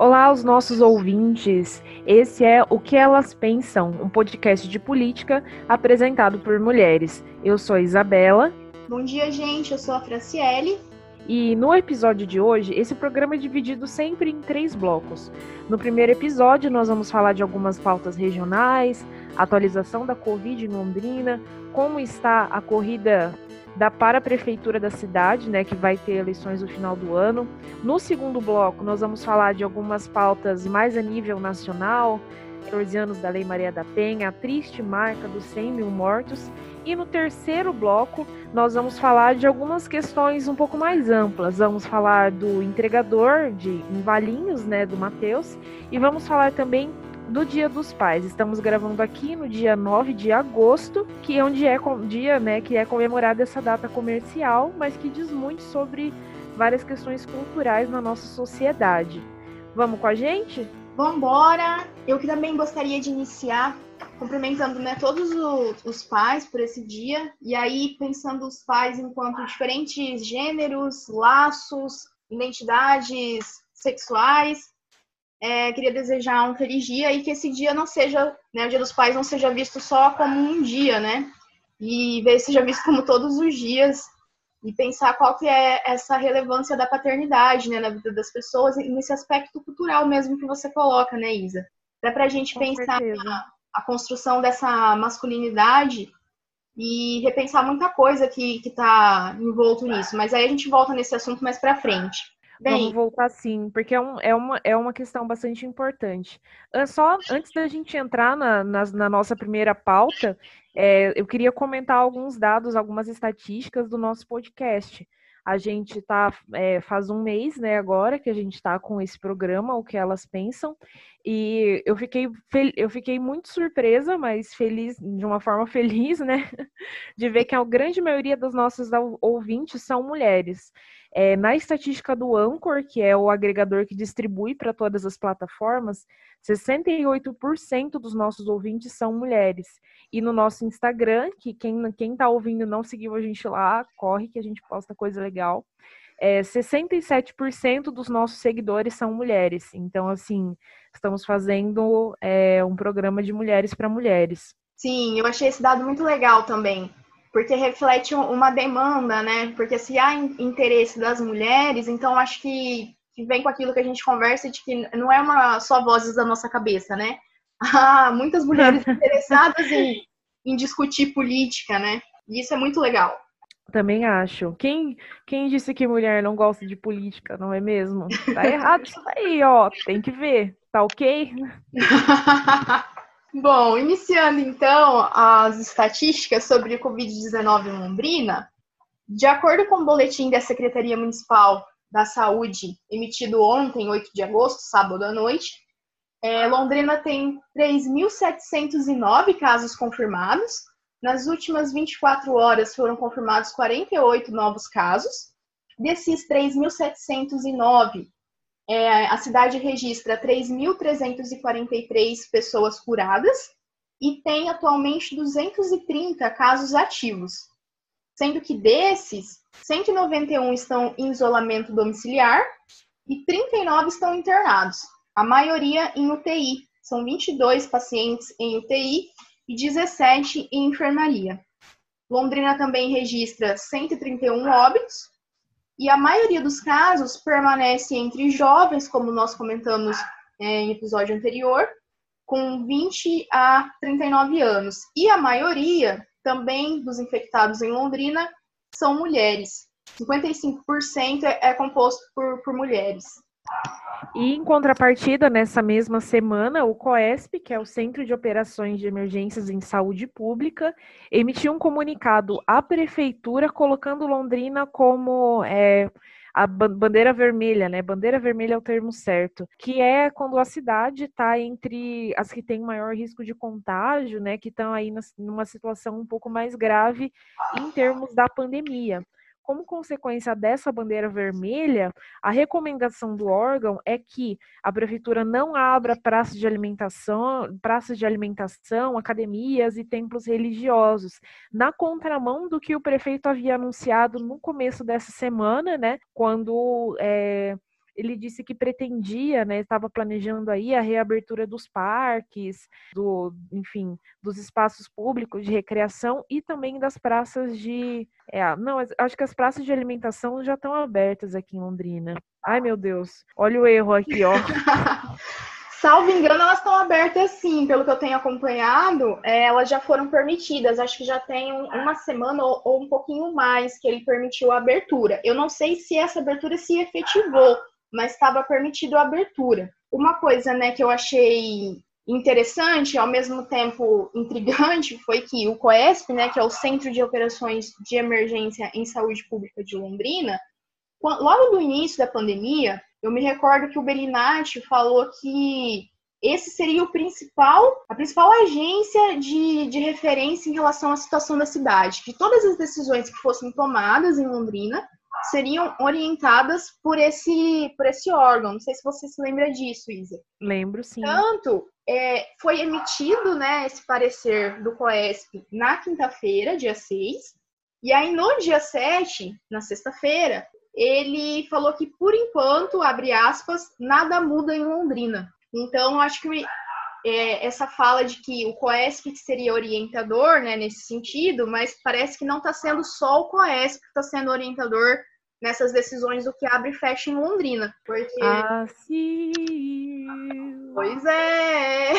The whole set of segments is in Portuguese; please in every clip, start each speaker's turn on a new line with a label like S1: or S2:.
S1: Olá aos nossos ouvintes. Esse é O que elas pensam, um podcast de política apresentado por mulheres. Eu sou a Isabela.
S2: Bom dia, gente. Eu sou a Franciele.
S1: E no episódio de hoje, esse programa é dividido sempre em três blocos. No primeiro episódio, nós vamos falar de algumas pautas regionais, atualização da Covid em Londrina, como está a corrida da para a prefeitura da cidade, né, que vai ter eleições no final do ano. No segundo bloco, nós vamos falar de algumas pautas mais a nível nacional, 14 anos da Lei Maria da Penha, a triste marca dos 100 mil mortos. E no terceiro bloco, nós vamos falar de algumas questões um pouco mais amplas. Vamos falar do entregador de Valinhos, né, do Matheus, e vamos falar também do Dia dos Pais. Estamos gravando aqui no dia 9 de agosto, que é um dia, dia né, que é comemorada essa data comercial, mas que diz muito sobre várias questões culturais na nossa sociedade. Vamos com a gente?
S2: Vambora! Eu que também gostaria de iniciar cumprimentando né, todos os pais por esse dia, e aí pensando os pais enquanto diferentes gêneros, laços, identidades sexuais, é, queria desejar um feliz dia e que esse dia não seja, né, o Dia dos Pais não seja visto só como um dia, né? E ver seja visto como todos os dias e pensar qual que é essa relevância da paternidade, né, na vida das pessoas e nesse aspecto cultural mesmo que você coloca, né, Isa? Dá pra gente Com pensar a, a, construção dessa masculinidade e repensar muita coisa que, que tá envolto nisso. Mas aí a gente volta nesse assunto mais pra frente.
S1: Bem, Vamos voltar sim, porque é, um, é, uma, é uma questão bastante importante. Só antes da gente entrar na, na, na nossa primeira pauta, é, eu queria comentar alguns dados, algumas estatísticas do nosso podcast. A gente tá é, faz um mês, né, agora que a gente está com esse programa, o que elas pensam, e eu fiquei, eu fiquei muito surpresa, mas feliz, de uma forma feliz, né, de ver que a grande maioria dos nossos ouvintes são mulheres. É, na estatística do Anchor, que é o agregador que distribui para todas as plataformas, 68% dos nossos ouvintes são mulheres. E no nosso Instagram, que quem está ouvindo não seguiu a gente lá, corre que a gente posta coisa legal. É, 67% dos nossos seguidores são mulheres. Então, assim, estamos fazendo é, um programa de mulheres para mulheres.
S2: Sim, eu achei esse dado muito legal também porque reflete uma demanda, né? Porque se há interesse das mulheres, então acho que, que vem com aquilo que a gente conversa de que não é uma só vozes da nossa cabeça, né? Há muitas mulheres interessadas em, em discutir política, né? E isso é muito legal.
S1: Também acho. Quem, quem disse que mulher não gosta de política, não é mesmo? Tá errado isso aí, ó. Tem que ver. Tá ok?
S2: Bom, iniciando então as estatísticas sobre o Covid-19 em Londrina, de acordo com o boletim da Secretaria Municipal da Saúde, emitido ontem, 8 de agosto, sábado à noite, é, Londrina tem 3.709 casos confirmados. Nas últimas 24 horas foram confirmados 48 novos casos. Desses 3.709, é, a cidade registra 3.343 pessoas curadas e tem atualmente 230 casos ativos, sendo que desses, 191 estão em isolamento domiciliar e 39 estão internados, a maioria em UTI. São 22 pacientes em UTI e 17 em enfermaria. Londrina também registra 131 óbitos, e a maioria dos casos permanece entre jovens, como nós comentamos é, em episódio anterior, com 20 a 39 anos. E a maioria também dos infectados em Londrina são mulheres. 55% é, é composto por, por mulheres.
S1: E em contrapartida, nessa mesma semana, o COESP, que é o Centro de Operações de Emergências em Saúde Pública, emitiu um comunicado à prefeitura colocando Londrina como é, a bandeira vermelha, né? Bandeira vermelha é o termo certo, que é quando a cidade está entre as que têm maior risco de contágio, né? Que estão aí numa situação um pouco mais grave em termos da pandemia. Como consequência dessa bandeira vermelha, a recomendação do órgão é que a prefeitura não abra praças de alimentação, praças de alimentação, academias e templos religiosos, na contramão do que o prefeito havia anunciado no começo dessa semana, né? Quando é, ele disse que pretendia, né, estava planejando aí a reabertura dos parques, do, enfim, dos espaços públicos de recreação e também das praças de, é, não, acho que as praças de alimentação já estão abertas aqui em Londrina. Ai, meu Deus. Olha o erro aqui, ó.
S2: Salvo engano, elas estão abertas sim, pelo que eu tenho acompanhado, é, elas já foram permitidas. Acho que já tem um, uma semana ou, ou, um pouquinho mais que ele permitiu a abertura. Eu não sei se essa abertura se efetivou, mas estava permitido a abertura. Uma coisa, né, que eu achei interessante, ao mesmo tempo intrigante, foi que o COESP, né, que é o Centro de Operações de Emergência em Saúde Pública de Londrina, logo no início da pandemia, eu me recordo que o Belinati falou que esse seria o principal, a principal agência de, de referência em relação à situação da cidade, que todas as decisões que fossem tomadas em Londrina seriam orientadas por esse, por esse órgão. Não sei se você se lembra disso, Isa.
S1: Lembro, sim.
S2: Tanto é, foi emitido né, esse parecer do COESP na quinta-feira, dia 6, e aí no dia 7, na sexta-feira, ele falou que, por enquanto, abre aspas, nada muda em Londrina. Então, acho que é, essa fala de que o COESP seria orientador né, nesse sentido, mas parece que não está sendo só o COESP que está sendo orientador nessas decisões do que abre e fecha em Londrina. Porque...
S1: Assim...
S2: Pois é!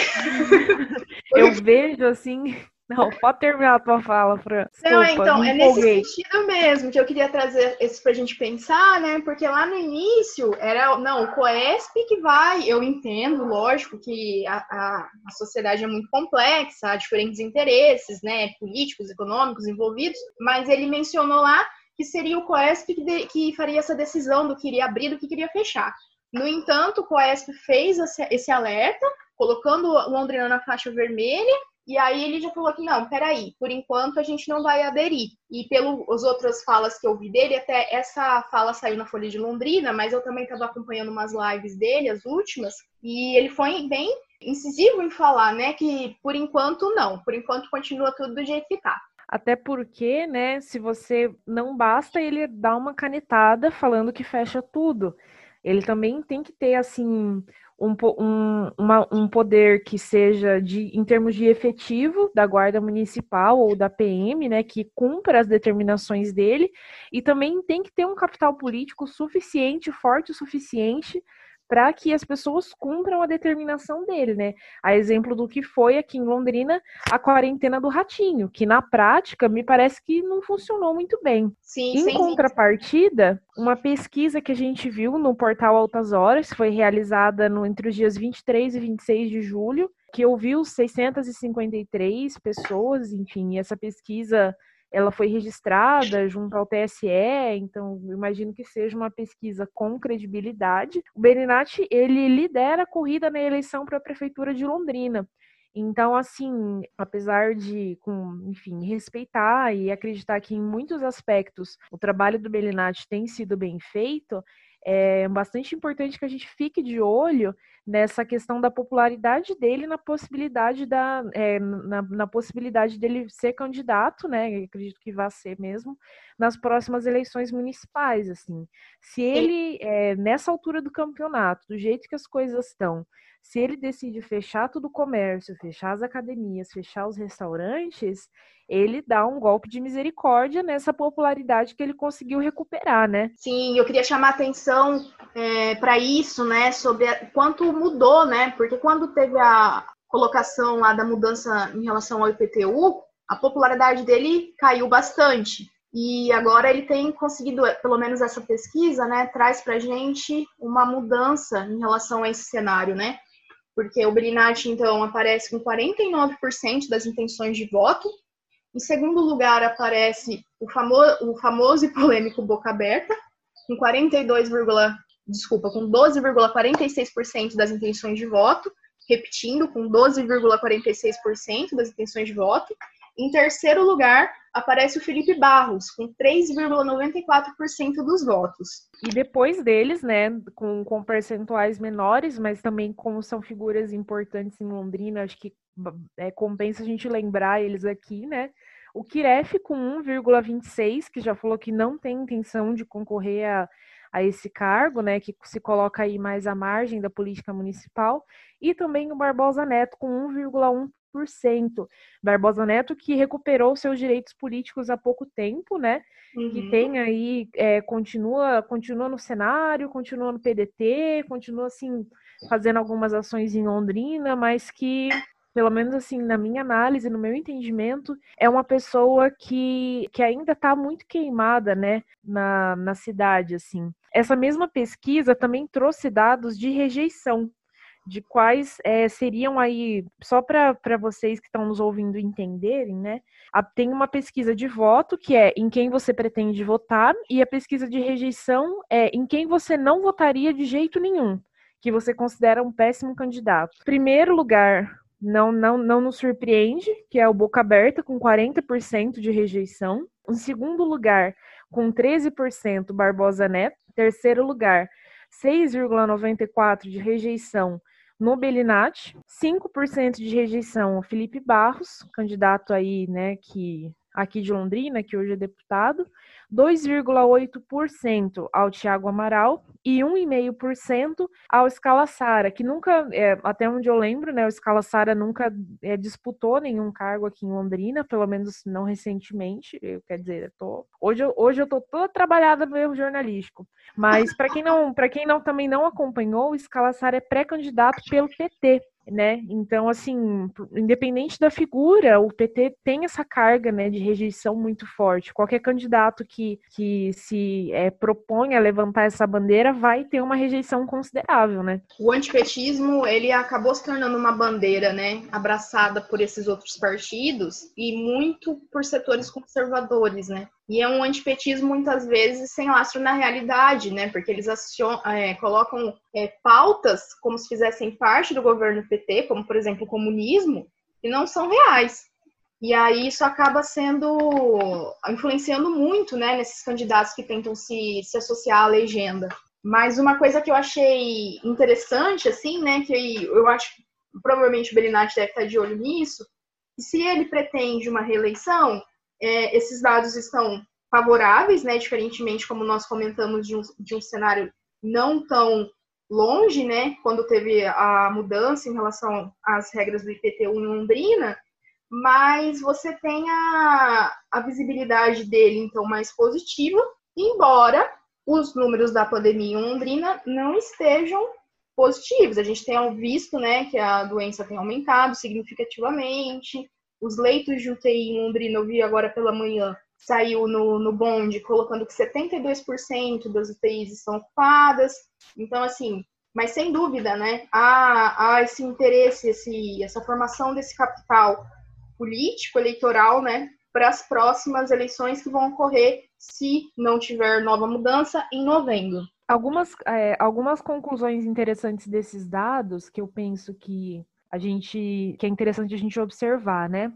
S1: Eu vejo assim não, pode terminar a tua fala, Fran.
S2: Não, então, é nesse sentido mesmo que eu queria trazer isso pra gente pensar, né? Porque lá no início era, não, o COESP que vai, eu entendo, lógico, que a, a, a sociedade é muito complexa, há diferentes interesses, né, políticos, econômicos envolvidos, mas ele mencionou lá que seria o COESP que, de, que faria essa decisão do que iria abrir, do que queria fechar. No entanto, o COESP fez esse alerta, colocando Londrina na faixa vermelha, e aí ele já falou que não, peraí, por enquanto a gente não vai aderir. E pelas outras falas que eu vi dele, até essa fala saiu na Folha de Londrina, mas eu também estava acompanhando umas lives dele, as últimas, e ele foi bem incisivo em falar, né, que por enquanto não, por enquanto continua tudo do jeito que tá.
S1: Até porque, né, se você não basta ele dar uma canetada falando que fecha tudo. Ele também tem que ter assim um, um, uma, um poder que seja de, em termos de efetivo da Guarda Municipal ou da PM, né, que cumpra as determinações dele, e também tem que ter um capital político suficiente, forte o suficiente para que as pessoas cumpram a determinação dele, né? A exemplo do que foi aqui em Londrina a quarentena do ratinho, que na prática me parece que não funcionou muito bem.
S2: Sim,
S1: em
S2: sim,
S1: contrapartida, uma pesquisa que a gente viu no portal Altas Horas foi realizada no, entre os dias 23 e 26 de julho, que ouviu 653 pessoas, enfim, essa pesquisa ela foi registrada junto ao TSE, então imagino que seja uma pesquisa com credibilidade. O Beninati, ele lidera a corrida na eleição para a prefeitura de Londrina. Então, assim, apesar de, com, enfim, respeitar e acreditar que em muitos aspectos o trabalho do Belinati tem sido bem feito, é bastante importante que a gente fique de olho nessa questão da popularidade dele na possibilidade da é, na, na, possibilidade dele ser candidato, né? Eu acredito que vai ser mesmo nas próximas eleições municipais, assim. Se ele é, nessa altura do campeonato, do jeito que as coisas estão, se ele decide fechar todo o comércio, fechar as academias, fechar os restaurantes, ele dá um golpe de misericórdia nessa popularidade que ele conseguiu recuperar, né?
S2: Sim, eu queria chamar atenção é, para isso, né? Sobre a, quanto mudou, né? Porque quando teve a colocação lá da mudança em relação ao IPTU, a popularidade dele caiu bastante. E agora ele tem conseguido, pelo menos essa pesquisa, né, traz para gente uma mudança em relação a esse cenário, né? Porque o Brinati, então, aparece com 49% das intenções de voto. Em segundo lugar, aparece o, famo o famoso e polêmico Boca Aberta, com 42, desculpa, com 12,46% das intenções de voto, repetindo, com 12,46% das intenções de voto. Em terceiro lugar, aparece o Felipe Barros, com 3,94% dos votos.
S1: E depois deles, né, com, com percentuais menores, mas também como são figuras importantes em Londrina, acho que é, compensa a gente lembrar eles aqui, né? O Kiref com 1,26, que já falou que não tem intenção de concorrer a, a esse cargo, né, que se coloca aí mais à margem da política municipal, e também o Barbosa Neto com 1,1%. Barbosa Neto que recuperou seus direitos políticos há pouco tempo, né? Uhum. Que tem aí, é, continua, continua no cenário, continua no PDT, continua assim, fazendo algumas ações em Londrina, mas que pelo menos assim, na minha análise, no meu entendimento, é uma pessoa que, que ainda está muito queimada, né, na, na cidade, assim. Essa mesma pesquisa também trouxe dados de rejeição, de quais é, seriam aí, só para vocês que estão nos ouvindo entenderem, né? A, tem uma pesquisa de voto, que é em quem você pretende votar, e a pesquisa de rejeição é em quem você não votaria de jeito nenhum, que você considera um péssimo candidato. Primeiro lugar, não, não, não nos surpreende, que é o Boca Aberta, com 40% de rejeição. Em segundo lugar, com 13%, Barbosa Neto. Terceiro lugar, 6,94% de rejeição no Belinati. 5% de rejeição Felipe Barros, candidato aí, né, que aqui de Londrina, que hoje é deputado. 2,8% ao Tiago Amaral e 1,5% ao Scala Sara, que nunca, é, até onde eu lembro, né, o Scala Sara nunca é, disputou nenhum cargo aqui em Londrina, pelo menos não recentemente. Eu, quer dizer, eu tô, hoje, eu, hoje eu tô toda trabalhada no erro jornalístico. Mas para quem não, para quem não também não acompanhou, o Scala Sara é pré-candidato pelo PT né? Então, assim, independente da figura, o PT tem essa carga, né, de rejeição muito forte. Qualquer candidato que, que se é, propõe a levantar essa bandeira vai ter uma rejeição considerável, né?
S2: O antipetismo, ele acabou se tornando uma bandeira, né, abraçada por esses outros partidos e muito por setores conservadores, né? E é um antipetismo muitas vezes sem lastro na realidade, né? Porque eles é, colocam é, pautas como se fizessem parte do governo PT, como por exemplo o comunismo, e não são reais. E aí isso acaba sendo influenciando muito, né, nesses candidatos que tentam se, se associar à legenda. Mas uma coisa que eu achei interessante, assim, né, que eu acho que provavelmente o Belinati deve estar de olho nisso, se ele pretende uma reeleição, é, esses dados estão favoráveis, né, diferentemente como nós comentamos de um, de um cenário não tão longe, né, quando teve a mudança em relação às regras do IPTU em Londrina, mas você tem a, a visibilidade dele, então, mais positiva, embora os números da pandemia em Londrina não estejam positivos. A gente tem visto, né, que a doença tem aumentado significativamente, os leitos de UTI em Londrina, eu vi agora pela manhã, saiu no, no bonde colocando que 72% das UTIs estão ocupadas. Então, assim, mas sem dúvida, né, há, há esse interesse, esse, essa formação desse capital político, eleitoral, né, para as próximas eleições que vão ocorrer se não tiver nova mudança em novembro.
S1: Algumas, é, algumas conclusões interessantes desses dados que eu penso que a gente que é interessante a gente observar, né?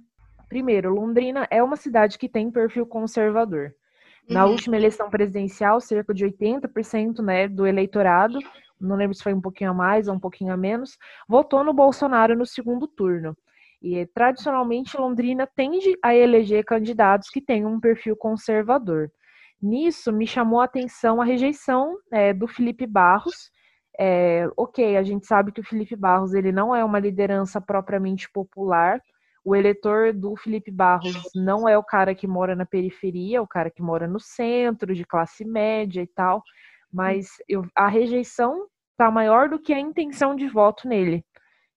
S1: Primeiro, Londrina é uma cidade que tem perfil conservador. Na uhum. última eleição presidencial, cerca de 80% né, do eleitorado, não lembro se foi um pouquinho a mais ou um pouquinho a menos, votou no Bolsonaro no segundo turno. E tradicionalmente Londrina tende a eleger candidatos que têm um perfil conservador. Nisso me chamou a atenção a rejeição é, do Felipe Barros, é, ok, a gente sabe que o Felipe Barros ele não é uma liderança propriamente popular. O eleitor do Felipe Barros não é o cara que mora na periferia, é o cara que mora no centro, de classe média e tal. Mas eu, a rejeição está maior do que a intenção de voto nele.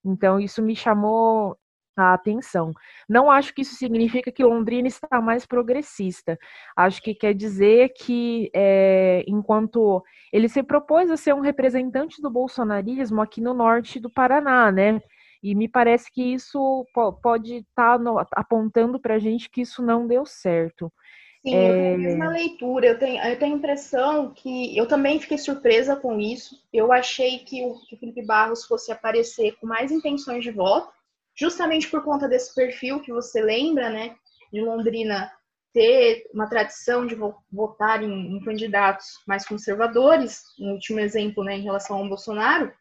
S1: Então isso me chamou a atenção. Não acho que isso significa que Londrina está mais progressista. Acho que quer dizer que, é, enquanto ele se propôs a ser um representante do bolsonarismo aqui no norte do Paraná, né? E me parece que isso pode estar tá apontando para a gente que isso não deu certo.
S2: Sim, é... eu tenho a mesma leitura. Eu tenho, eu tenho a impressão que eu também fiquei surpresa com isso. Eu achei que o, que o Felipe Barros fosse aparecer com mais intenções de voto justamente por conta desse perfil que você lembra, né, de Londrina ter uma tradição de votar em, em candidatos mais conservadores, no último exemplo, né, em relação ao Bolsonaro,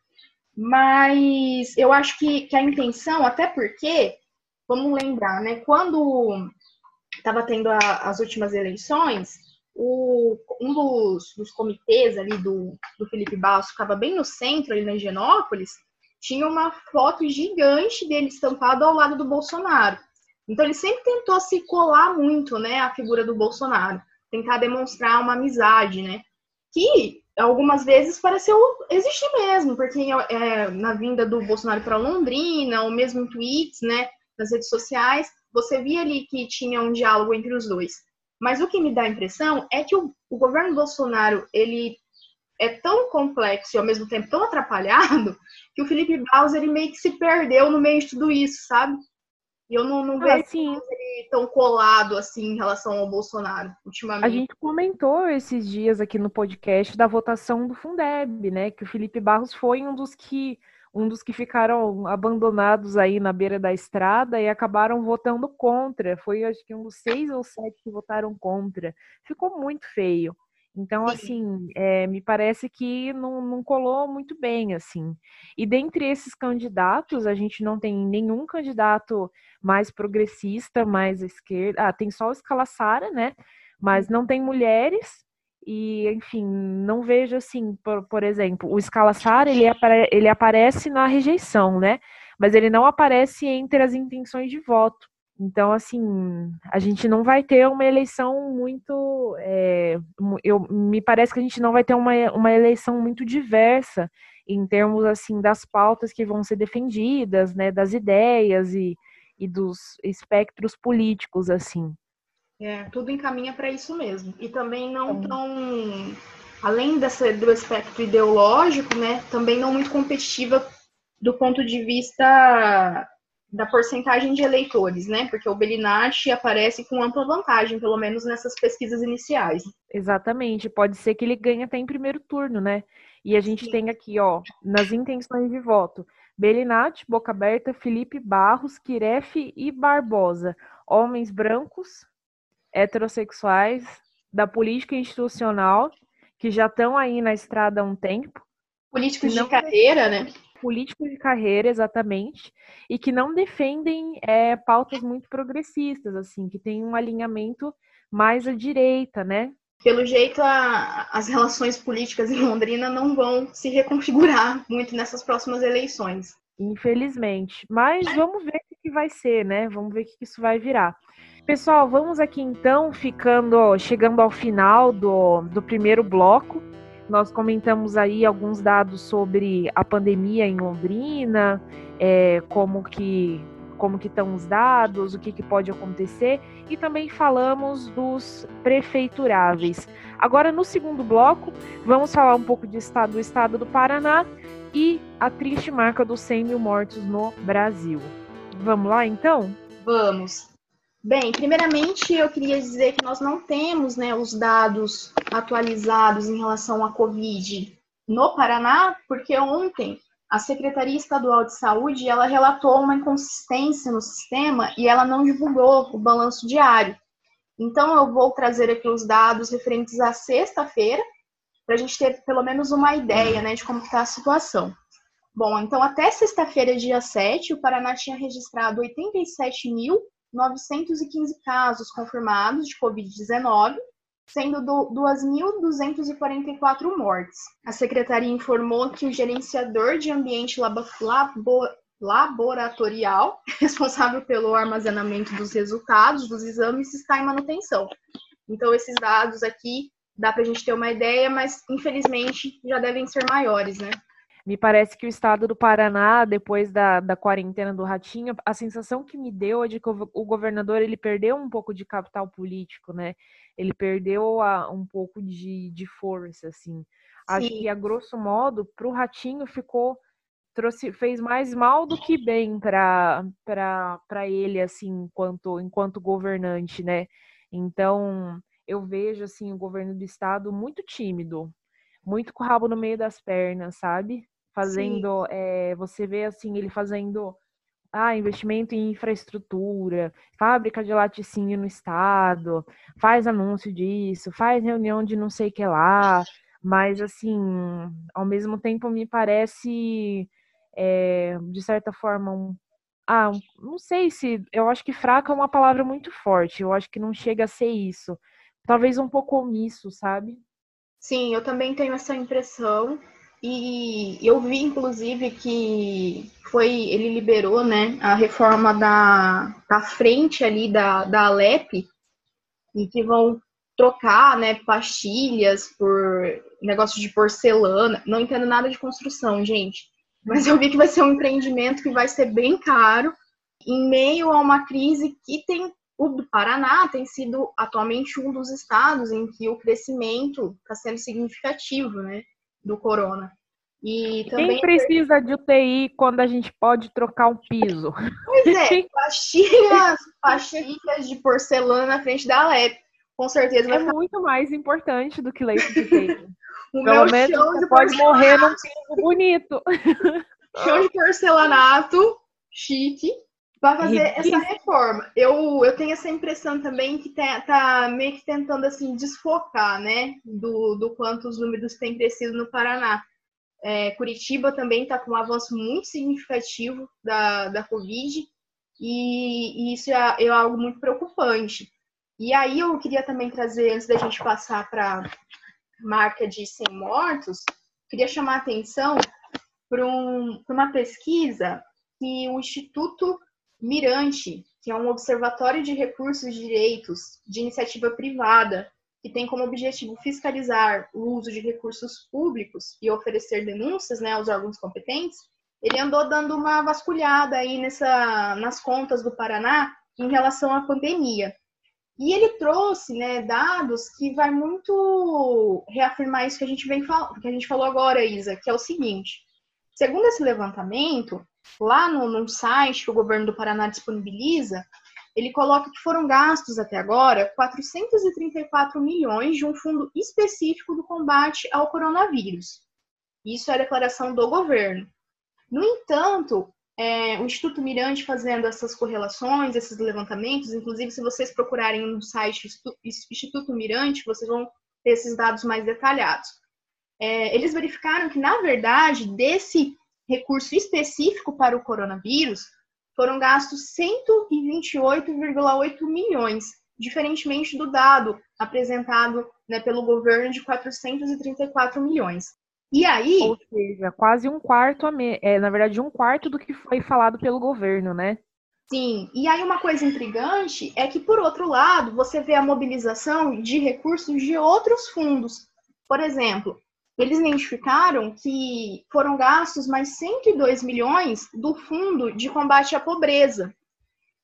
S2: mas eu acho que, que a intenção, até porque, vamos lembrar, né, quando estava tendo a, as últimas eleições, o, um dos, dos, comitês ali do, do Felipe Barros ficava bem no centro, ali na Higienópolis, tinha uma foto gigante dele estampado ao lado do Bolsonaro. Então ele sempre tentou se colar muito, né, a figura do Bolsonaro, tentar demonstrar uma amizade, né, que algumas vezes pareceu existir mesmo, porque é, na vinda do Bolsonaro para Londrina, ou mesmo em tweets, né, nas redes sociais, você via ali que tinha um diálogo entre os dois. Mas o que me dá a impressão é que o, o governo Bolsonaro ele é tão complexo e ao mesmo tempo tão atrapalhado que o Felipe Barros ele meio que se perdeu no meio de tudo isso, sabe? E eu não, não vejo assim, ele tão colado assim em relação ao Bolsonaro ultimamente.
S1: A gente comentou esses dias aqui no podcast da votação do Fundeb, né? Que o Felipe Barros foi um dos que um dos que ficaram abandonados aí na beira da estrada e acabaram votando contra. Foi acho que um dos seis ou sete que votaram contra. Ficou muito feio. Então, Sim. assim, é, me parece que não, não colou muito bem, assim. E dentre esses candidatos, a gente não tem nenhum candidato mais progressista, mais esquerda. Ah, tem só o Escalassara, né? Mas não tem mulheres. E, enfim, não vejo assim, por, por exemplo, o Escalassara, ele, apare ele aparece na rejeição, né? Mas ele não aparece entre as intenções de voto. Então, assim, a gente não vai ter uma eleição muito. É, eu, me parece que a gente não vai ter uma, uma eleição muito diversa em termos assim das pautas que vão ser defendidas, né, das ideias e, e dos espectros políticos, assim.
S2: É, tudo encaminha para isso mesmo. E também não tão, além dessa, do espectro ideológico, né, também não muito competitiva do ponto de vista da porcentagem de eleitores, né? Porque o Bellinati aparece com ampla vantagem, pelo menos nessas pesquisas iniciais.
S1: Exatamente, pode ser que ele ganhe até em primeiro turno, né? E a gente Sim. tem aqui, ó, nas intenções de voto, Bellinati, Boca Aberta, Felipe Barros, Kiref e Barbosa, homens brancos, heterossexuais, da política institucional, que já estão aí na estrada há um tempo.
S2: Políticos de carreira, né?
S1: Políticos de carreira, exatamente, e que não defendem é, pautas muito progressistas, assim, que tem um alinhamento mais à direita, né?
S2: Pelo jeito, a, as relações políticas em Londrina não vão se reconfigurar muito nessas próximas eleições.
S1: Infelizmente. Mas vamos ver o que vai ser, né? Vamos ver o que isso vai virar. Pessoal, vamos aqui então, ficando, chegando ao final do, do primeiro bloco. Nós comentamos aí alguns dados sobre a pandemia em Londrina, é, como que como que estão os dados, o que, que pode acontecer, e também falamos dos prefeituráveis. Agora, no segundo bloco, vamos falar um pouco de estado, do estado do Paraná e a triste marca dos 100 mil mortos no Brasil. Vamos lá, então?
S2: Vamos. Bem, primeiramente eu queria dizer que nós não temos né, os dados atualizados em relação à Covid no Paraná, porque ontem a Secretaria Estadual de Saúde ela relatou uma inconsistência no sistema e ela não divulgou o balanço diário. Então eu vou trazer aqui os dados referentes à sexta-feira, para a gente ter pelo menos uma ideia né, de como está a situação. Bom, então até sexta-feira, dia 7, o Paraná tinha registrado 87 mil 915 casos confirmados de Covid-19, sendo 2.244 mortes. A secretaria informou que o gerenciador de ambiente laboratorial, responsável pelo armazenamento dos resultados dos exames, está em manutenção. Então, esses dados aqui dá para a gente ter uma ideia, mas infelizmente já devem ser maiores, né?
S1: Me parece que o estado do Paraná, depois da, da quarentena do Ratinho, a sensação que me deu é de que o, o governador ele perdeu um pouco de capital político, né? Ele perdeu a, um pouco de, de força, assim. Sim. Acho que, a grosso modo, para o Ratinho ficou trouxe fez mais mal do que bem para ele assim enquanto enquanto governante né então eu vejo assim o governo do estado muito tímido muito com o rabo no meio das pernas sabe fazendo, é, você vê assim, ele fazendo ah, investimento em infraestrutura, fábrica de laticínio no estado, faz anúncio disso, faz reunião de não sei o que lá, mas assim, ao mesmo tempo me parece, é, de certa forma, um, ah, não sei se, eu acho que fraca é uma palavra muito forte, eu acho que não chega a ser isso, talvez um pouco omisso, sabe?
S2: Sim, eu também tenho essa impressão. E eu vi, inclusive, que foi ele liberou né, a reforma da, da frente ali da, da Alep, e que vão trocar né, pastilhas por negócio de porcelana. Não entendo nada de construção, gente. Mas eu vi que vai ser um empreendimento que vai ser bem caro, em meio a uma crise que tem. O Paraná tem sido atualmente um dos estados em que o crescimento está sendo significativo, né? Do corona.
S1: E também Quem precisa de UTI quando a gente pode trocar um piso?
S2: Pois é, pastilhas, pastilhas de porcelana na frente da Alep. Com certeza
S1: vai é ficar... muito mais importante do que leite de UTI. Pelo menos você pode morrer num piso bonito.
S2: Chão de porcelanato, chique, vai fazer essa reforma. Eu, eu tenho essa impressão também que tá, tá, meio que tentando assim desfocar, né, do, do quanto os números têm crescido no Paraná. É, Curitiba também está com um avanço muito significativo da, da Covid, e, e isso é, é, algo muito preocupante. E aí eu queria também trazer, antes da gente passar para marca de 100 mortos, queria chamar a atenção para um, uma pesquisa que o Instituto Mirante, que é um observatório de recursos de direitos de iniciativa privada, que tem como objetivo fiscalizar o uso de recursos públicos e oferecer denúncias né, aos órgãos competentes, ele andou dando uma vasculhada aí nessa, nas contas do Paraná em relação à pandemia. E ele trouxe né, dados que vai muito reafirmar isso que a gente vem que a gente falou agora, Isa, que é o seguinte: segundo esse levantamento, lá no, no site que o governo do Paraná disponibiliza, ele coloca que foram gastos até agora 434 milhões de um fundo específico do combate ao coronavírus. Isso é a declaração do governo. No entanto, é, o Instituto Mirante fazendo essas correlações, esses levantamentos, inclusive se vocês procurarem no site Instituto Mirante, vocês vão ter esses dados mais detalhados. É, eles verificaram que, na verdade, desse recurso específico para o coronavírus, foram gastos 128,8 milhões, diferentemente do dado apresentado né, pelo governo de 434 milhões. E aí.
S1: Ou seja, quase um quarto, é, na verdade, um quarto do que foi falado pelo governo, né?
S2: Sim, e aí uma coisa intrigante é que, por outro lado, você vê a mobilização de recursos de outros fundos. Por exemplo, eles identificaram que foram gastos mais 102 milhões do Fundo de Combate à Pobreza.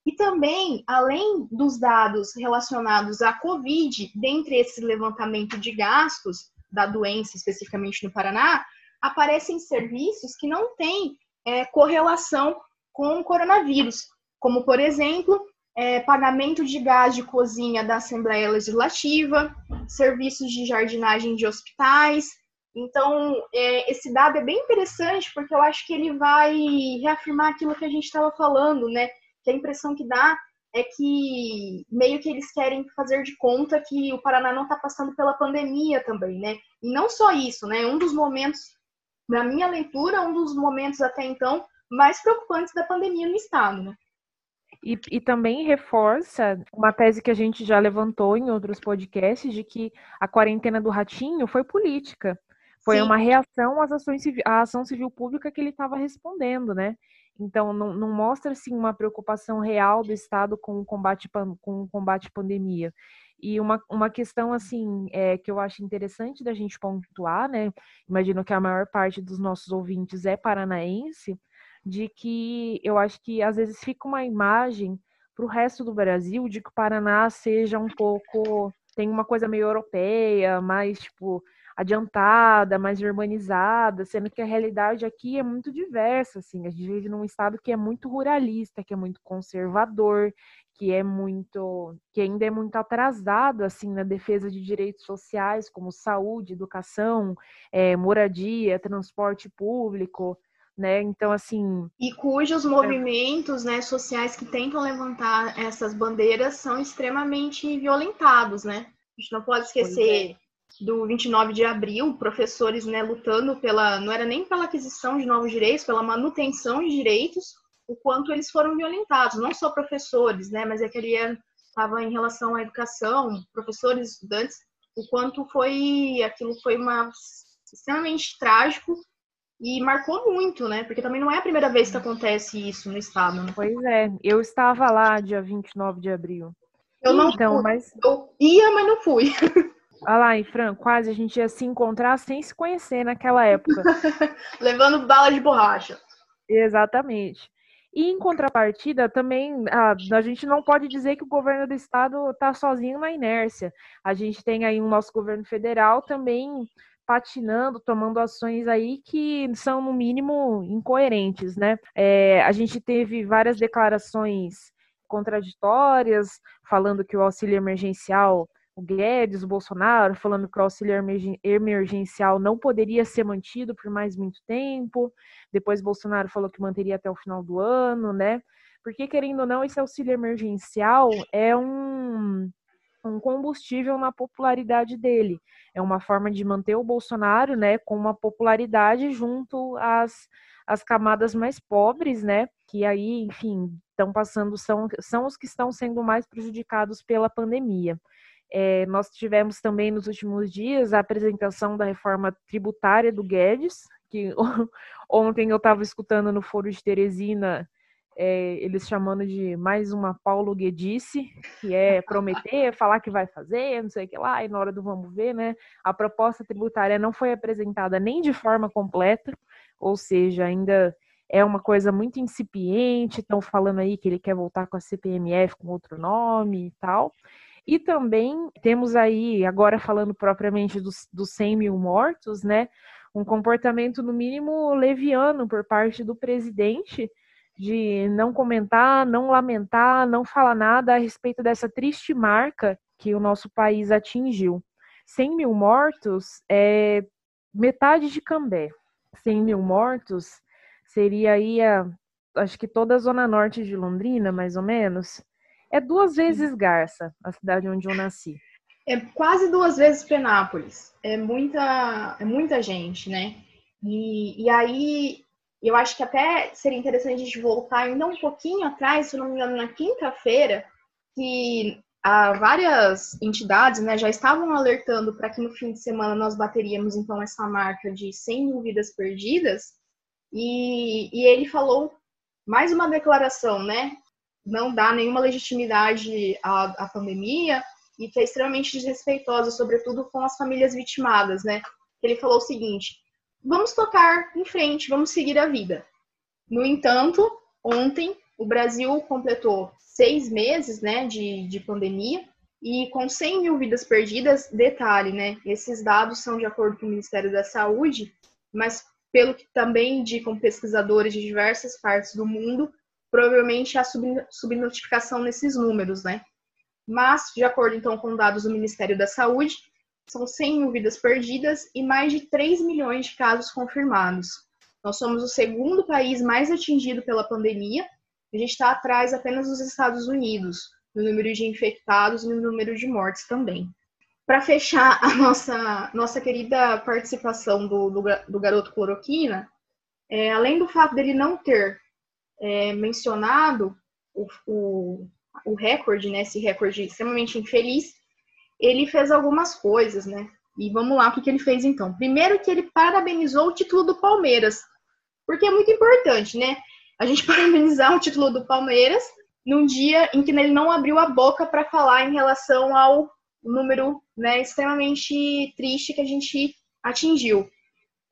S2: E também, além dos dados relacionados à Covid, dentre esse levantamento de gastos da doença, especificamente no Paraná, aparecem serviços que não têm é, correlação com o coronavírus, como, por exemplo, é, pagamento de gás de cozinha da Assembleia Legislativa, serviços de jardinagem de hospitais, então, é, esse dado é bem interessante porque eu acho que ele vai reafirmar aquilo que a gente estava falando, né? Que a impressão que dá é que meio que eles querem fazer de conta que o Paraná não está passando pela pandemia também, né? E não só isso, né? Um dos momentos, na minha leitura, um dos momentos até então mais preocupantes da pandemia no estado, né?
S1: E, e, também reforça uma tese que a gente já levantou em outros podcasts de que a quarentena do ratinho foi política. Foi Sim. uma reação às ações à ação civil pública que ele estava respondendo, né? Então, não, não mostra assim, uma preocupação real do Estado com o combate, com o combate à pandemia. E uma, uma questão assim é, que eu acho interessante da gente pontuar, né? Imagino que a maior parte dos nossos ouvintes é paranaense, de que eu acho que às vezes fica uma imagem para o resto do Brasil de que o Paraná seja um pouco tem uma coisa meio europeia, mais tipo adiantada, mais urbanizada, sendo que a realidade aqui é muito diversa, assim, a gente vive num estado que é muito ruralista, que é muito conservador, que é muito, que ainda é muito atrasado, assim, na defesa de direitos sociais, como saúde, educação, é, moradia, transporte público, né? Então, assim.
S2: E cujos movimentos né, sociais que tentam levantar essas bandeiras são extremamente violentados, né? A gente não pode esquecer do 29 de abril, professores né, lutando pela, não era nem pela aquisição de novos direitos, pela manutenção de direitos, o quanto eles foram violentados, não só professores, né, mas é que ali estava em relação à educação, professores, estudantes, o quanto foi aquilo foi uma extremamente trágico e marcou muito, né? Porque também não é a primeira vez que acontece isso no estado. Né?
S1: Pois é, eu estava lá dia 29 de abril.
S2: Eu não então, fui. mas eu ia, mas não fui.
S1: Olha lá, em Fran, quase a gente ia se encontrar sem se conhecer naquela época.
S2: Levando bala de borracha.
S1: Exatamente. E em contrapartida, também a, a gente não pode dizer que o governo do estado está sozinho na inércia. A gente tem aí o nosso governo federal também patinando, tomando ações aí que são, no mínimo, incoerentes, né? É, a gente teve várias declarações contraditórias, falando que o auxílio emergencial o Guedes, o Bolsonaro, falando que o auxílio emergencial não poderia ser mantido por mais muito tempo. Depois Bolsonaro falou que manteria até o final do ano, né? Porque, querendo ou não, esse auxílio emergencial é um, um combustível na popularidade dele. É uma forma de manter o Bolsonaro, né, com uma popularidade junto às, às camadas mais pobres, né? Que aí, enfim, estão passando, são, são os que estão sendo mais prejudicados pela pandemia. É, nós tivemos também nos últimos dias a apresentação da reforma tributária do Guedes, que ontem eu estava escutando no Foro de Teresina é, eles chamando de mais uma Paulo Guedice, que é prometer, falar que vai fazer, não sei o que lá, e na hora do vamos ver, né? A proposta tributária não foi apresentada nem de forma completa, ou seja, ainda é uma coisa muito incipiente, estão falando aí que ele quer voltar com a CPMF com outro nome e tal. E também temos aí, agora falando propriamente dos, dos 100 mil mortos, né? Um comportamento, no mínimo, leviano por parte do presidente de não comentar, não lamentar, não falar nada a respeito dessa triste marca que o nosso país atingiu. 100 mil mortos é metade de Cambé. 100 mil mortos seria aí a, acho que toda a zona norte de Londrina, mais ou menos. É duas vezes Garça, a cidade onde eu nasci.
S2: É quase duas vezes Penápolis. É muita, é muita gente, né? E, e aí eu acho que até seria interessante a gente voltar ainda um pouquinho atrás, se não me engano, na quinta-feira, que ah, várias entidades né, já estavam alertando para que no fim de semana nós bateríamos então essa marca de 100 mil vidas perdidas. E, e ele falou mais uma declaração, né? Não dá nenhuma legitimidade à, à pandemia e que é extremamente desrespeitosa, sobretudo com as famílias vitimadas, né? Ele falou o seguinte: vamos tocar em frente, vamos seguir a vida. No entanto, ontem o Brasil completou seis meses, né, de, de pandemia e com 100 mil vidas perdidas, detalhe, né? Esses dados são de acordo com o Ministério da Saúde, mas pelo que também indicam pesquisadores de diversas partes do mundo, provavelmente há subnotificação nesses números, né? Mas, de acordo então com dados do Ministério da Saúde, são 100 mil vidas perdidas e mais de 3 milhões de casos confirmados. Nós somos o segundo país mais atingido pela pandemia. A gente está atrás apenas dos Estados Unidos, no número de infectados e no número de mortes também. Para fechar a nossa, nossa querida participação do, do, do garoto cloroquina, é, além do fato dele não ter é, mencionado o, o, o recorde, né, esse recorde extremamente infeliz, ele fez algumas coisas, né? E vamos lá, o que, que ele fez então? Primeiro que ele parabenizou o título do Palmeiras, porque é muito importante, né? A gente parabenizar o título do Palmeiras num dia em que ele não abriu a boca para falar em relação ao número né, extremamente triste que a gente atingiu.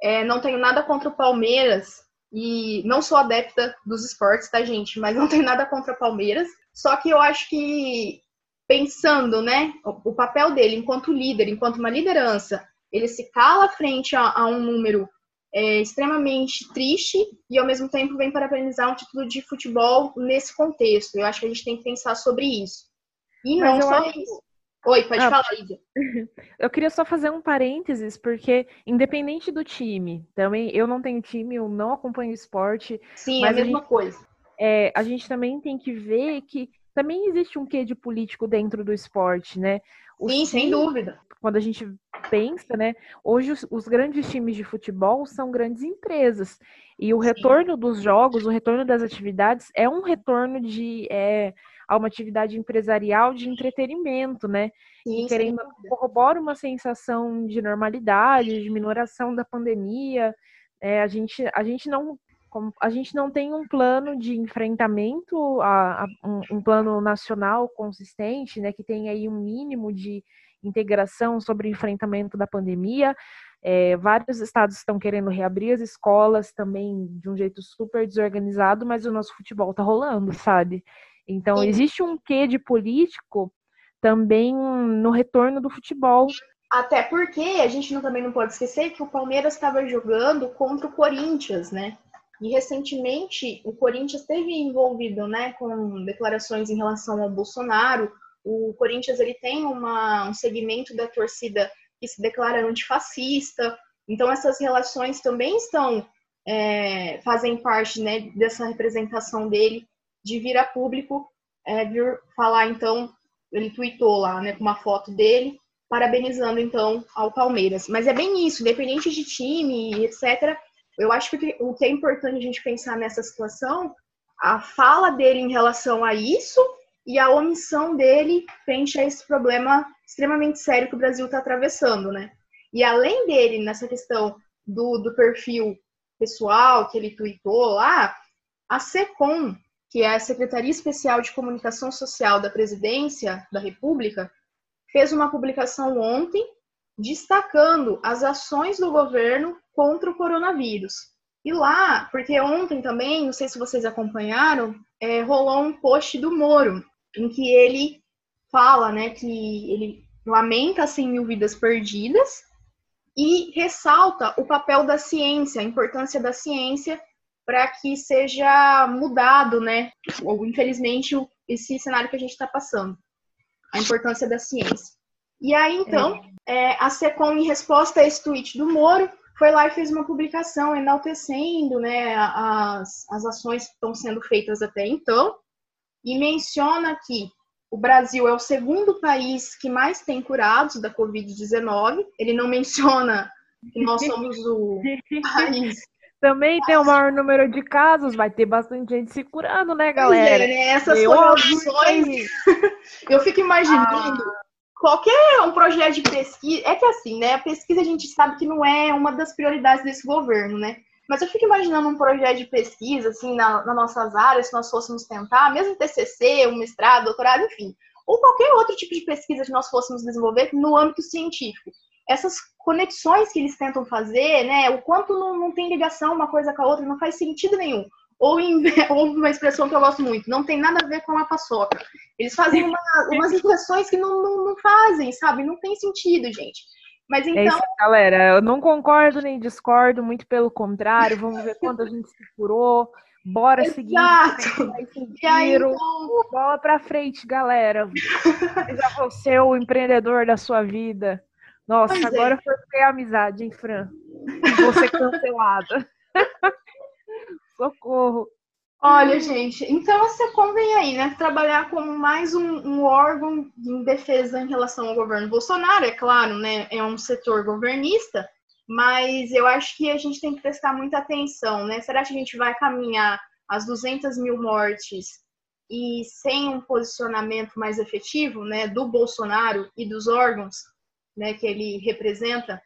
S2: É, não tenho nada contra o Palmeiras, e não sou adepta dos esportes, tá, gente? Mas não tenho nada contra Palmeiras. Só que eu acho que, pensando, né, o papel dele enquanto líder, enquanto uma liderança, ele se cala frente a, a um número é, extremamente triste e, ao mesmo tempo, vem parabenizar um título de futebol nesse contexto. Eu acho que a gente tem que pensar sobre isso. E não só acho... isso. Oi, pode ah, falar, Lídia.
S1: Eu queria só fazer um parênteses, porque independente do time, também eu não tenho time, eu não acompanho esporte.
S2: Sim, é a mesma a gente, coisa.
S1: É, a gente também tem que ver que também existe um quê de político dentro do esporte, né?
S2: Sim, sem dúvida.
S1: Quando a gente pensa, né? Hoje os, os, grandes times de futebol são grandes empresas. E o Sim. retorno dos jogos, o retorno das atividades é um retorno de. É, a uma atividade empresarial de entretenimento, né? Sim, e querendo corrobora uma sensação de normalidade, de minoração da pandemia. É, a, gente, a gente não a gente não tem um plano de enfrentamento, a, a um, um, plano nacional consistente, né, que tenha aí um mínimo de integração sobre o enfrentamento da pandemia. É, vários estados estão querendo reabrir as escolas também de um jeito super desorganizado, mas o nosso futebol tá rolando, sabe? Então, Sim. existe um quê de político também no retorno do futebol.
S2: Até porque a gente não, também não pode esquecer que o Palmeiras estava jogando contra o Corinthians, né? E recentemente o Corinthians esteve envolvido, né, com declarações em relação ao Bolsonaro. O Corinthians ele tem uma, um segmento da torcida que se declara antifascista. Então, essas relações também estão, é, fazem parte né, dessa representação dele de vir a público, é, vir falar, então, ele tweetou lá, né, com uma foto dele, parabenizando, então, ao Palmeiras. Mas é bem isso, independente de time, etc., eu acho que o que é importante a gente pensar nessa situação, a fala dele em relação a isso e a omissão dele frente a esse problema extremamente sério que o Brasil está atravessando, né? E além dele, nessa questão do, do perfil pessoal que ele tweetou lá, a SECOM, que é a Secretaria Especial de Comunicação Social da Presidência da República, fez uma publicação ontem destacando as ações do governo contra o coronavírus. E lá, porque ontem também, não sei se vocês acompanharam, é, rolou um post do Moro, em que ele fala né, que ele lamenta 100 mil vidas perdidas e ressalta o papel da ciência, a importância da ciência para que seja mudado, né? Ou, infelizmente, esse cenário que a gente está passando. A importância da ciência. E aí, então, é. É, a SECOM, em resposta a esse tweet do Moro, foi lá e fez uma publicação enaltecendo né, as, as ações que estão sendo feitas até então, e menciona que o Brasil é o segundo país que mais tem curados da Covid-19. Ele não menciona que nós somos o país.
S1: Também tem o maior número de casos, vai ter bastante gente se curando, né, galera? É?
S2: Essas eu condições. eu fico imaginando ah qualquer um projeto de pesquisa. É que assim, né? A pesquisa a gente sabe que não é uma das prioridades desse governo, né? Mas eu fico imaginando um projeto de pesquisa, assim, na, nas nossas áreas, se nós fôssemos tentar, mesmo TCC, um mestrado, doutorado, enfim, ou qualquer outro tipo de pesquisa que nós fôssemos desenvolver no âmbito científico. Essas conexões que eles tentam fazer, né, o quanto não, não tem ligação uma coisa com a outra, não faz sentido nenhum ou, em, ou uma expressão que eu gosto muito, não tem nada a ver com a paçoca. Eles fazem uma, umas expressões que não, não, não, fazem, sabe? Não tem sentido, gente. Mas então. É isso,
S1: então galera, eu não concordo nem discordo, muito pelo contrário. Vamos ver quanto a gente se curou. Bora seguir. E aí, então... Bola pra frente, galera. Já você o empreendedor da sua vida. Nossa, pois é. agora é. foi ter amizade, hein, Fran? Você cancelada. Socorro.
S2: Olha, gente, então você convém aí, né? Trabalhar como mais um, um, órgão de defesa em relação ao governo Bolsonaro, é claro, né? É um setor governista, mas eu acho que a gente tem que prestar muita atenção, né? Será que a gente vai caminhar as 200 mil mortes e sem um posicionamento mais efetivo, né, do Bolsonaro e dos órgãos, né, que ele representa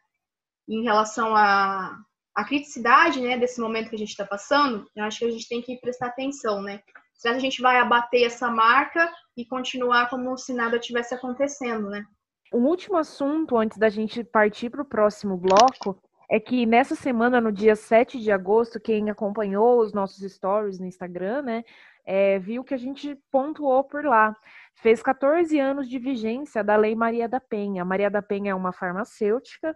S2: em relação a, a criticidade né, desse momento que a gente está passando, eu acho que a gente tem que prestar atenção, né? Se a gente vai abater essa marca e continuar como se nada tivesse acontecendo, né?
S1: Um último assunto, antes da gente partir para o próximo bloco, é que nessa semana, no dia 7 de agosto, quem acompanhou os nossos stories no Instagram, né, é, viu que a gente pontuou por lá. Fez 14 anos de vigência da Lei Maria da Penha. Maria da Penha é uma farmacêutica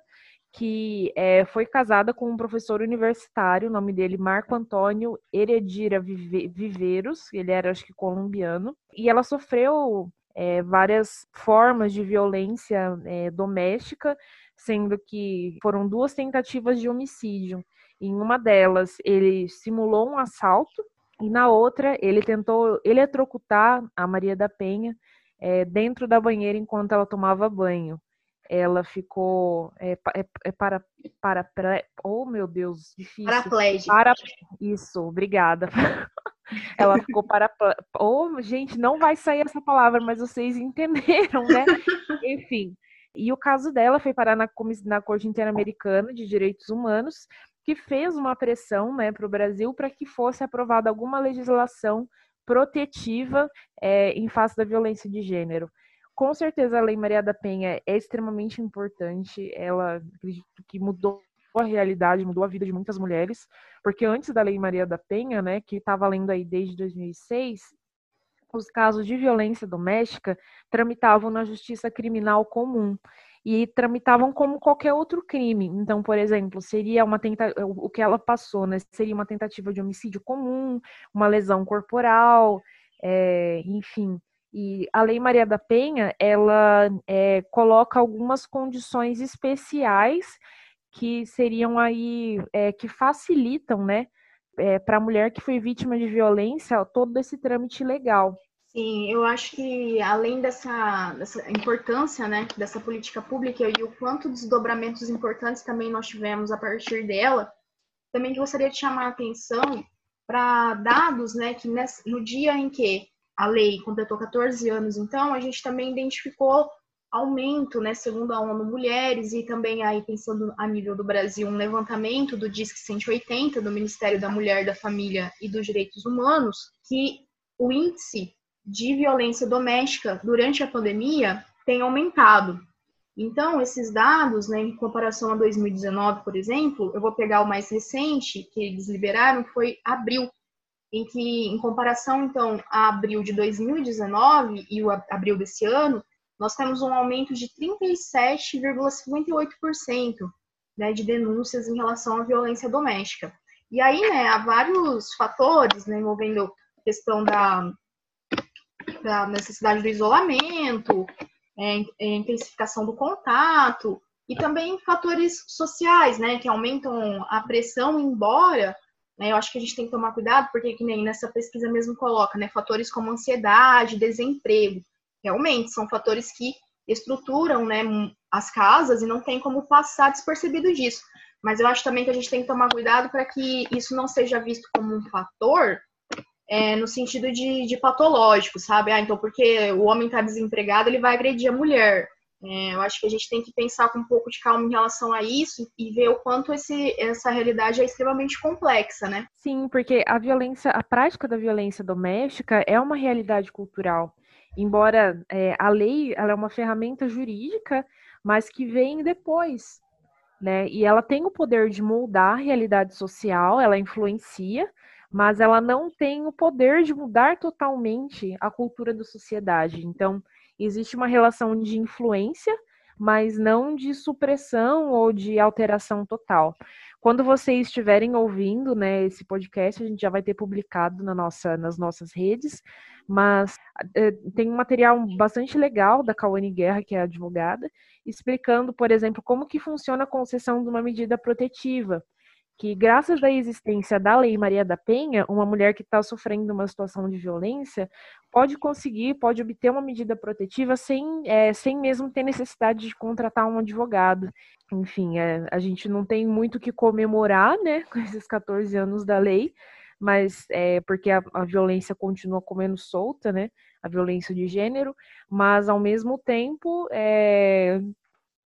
S1: que é, foi casada com um professor universitário, o nome dele Marco Antônio Heredira Viveiros, ele era acho que colombiano, e ela sofreu é, várias formas de violência é, doméstica, sendo que foram duas tentativas de homicídio. Em uma delas, ele simulou um assalto, e na outra, ele tentou eletrocutar a Maria da Penha é, dentro da banheira enquanto ela tomava banho ela ficou é, é, é para para oh meu Deus difícil
S2: paraplégica
S1: para isso obrigada Ela ficou para. Oh, gente, não vai sair essa palavra, mas vocês entenderam, né? Enfim. E o caso dela foi parar na, na Corte Interamericana de Direitos Humanos, que fez uma pressão né, para o Brasil para que fosse aprovada alguma legislação protetiva é, em face da violência de gênero. Com certeza a Lei Maria da Penha é extremamente importante, ela acredito que mudou a realidade, mudou a vida de muitas mulheres, porque antes da Lei Maria da Penha, né, que está valendo aí desde 2006, os casos de violência doméstica tramitavam na justiça criminal comum e tramitavam como qualquer outro crime. Então, por exemplo, seria uma tenta... o que ela passou, né? Seria uma tentativa de homicídio comum, uma lesão corporal, é... enfim. E a Lei Maria da Penha, ela é, coloca algumas condições especiais que seriam aí, é, que facilitam, né, para a mulher que foi vítima de violência, todo esse trâmite legal.
S2: Sim, eu acho que além dessa, dessa importância, né, dessa política pública e o quanto desdobramentos importantes também nós tivemos a partir dela, também gostaria de chamar a atenção para dados, né, que nesse, no dia em que a lei completou 14 anos, então a gente também identificou aumento, né, segundo a ONU Mulheres e também aí pensando a nível do Brasil, um levantamento do DISC 180 do Ministério da Mulher, da Família e dos Direitos Humanos, que o índice de violência doméstica durante a pandemia tem aumentado. Então, esses dados, né, em comparação a 2019, por exemplo, eu vou pegar o mais recente que eles liberaram, foi abril, em que, em comparação, então, a abril de 2019 e o abril desse ano, nós temos um aumento de 37,58% né, de denúncias em relação à violência doméstica. E aí, né, há vários fatores né, envolvendo a questão da, da necessidade do isolamento, é, é, intensificação do contato, e também fatores sociais, né, que aumentam a pressão, embora né, eu acho que a gente tem que tomar cuidado, porque que nem nessa pesquisa mesmo coloca, né, fatores como ansiedade, desemprego, realmente são fatores que estruturam né, as casas e não tem como passar despercebido disso. Mas eu acho também que a gente tem que tomar cuidado para que isso não seja visto como um fator é, no sentido de, de, patológico, sabe? Ah, então porque o homem está desempregado, ele vai agredir a mulher. É, eu acho que a gente tem que pensar com um pouco de calma em relação a isso e ver o quanto esse, essa realidade é extremamente complexa, né?
S1: Sim, porque a violência, a prática da violência doméstica é uma realidade cultural embora é, a lei ela é uma ferramenta jurídica, mas que vem depois, né? E ela tem o poder de moldar a realidade social, ela influencia, mas ela não tem o poder de mudar totalmente a cultura da sociedade. Então, existe uma relação de influência, mas não de supressão ou de alteração total. Quando vocês estiverem ouvindo né, esse podcast, a gente já vai ter publicado na nossa, nas nossas redes, mas é, tem um material bastante legal da Cauane Guerra, que é advogada, explicando, por exemplo, como que funciona a concessão de uma medida protetiva que graças à existência da Lei Maria da Penha, uma mulher que está sofrendo uma situação de violência pode conseguir, pode obter uma medida protetiva sem, é, sem mesmo ter necessidade de contratar um advogado. Enfim, é, a gente não tem muito que comemorar, né, com esses 14 anos da lei, mas é porque a, a violência continua comendo solta, né, a violência de gênero, mas ao mesmo tempo é,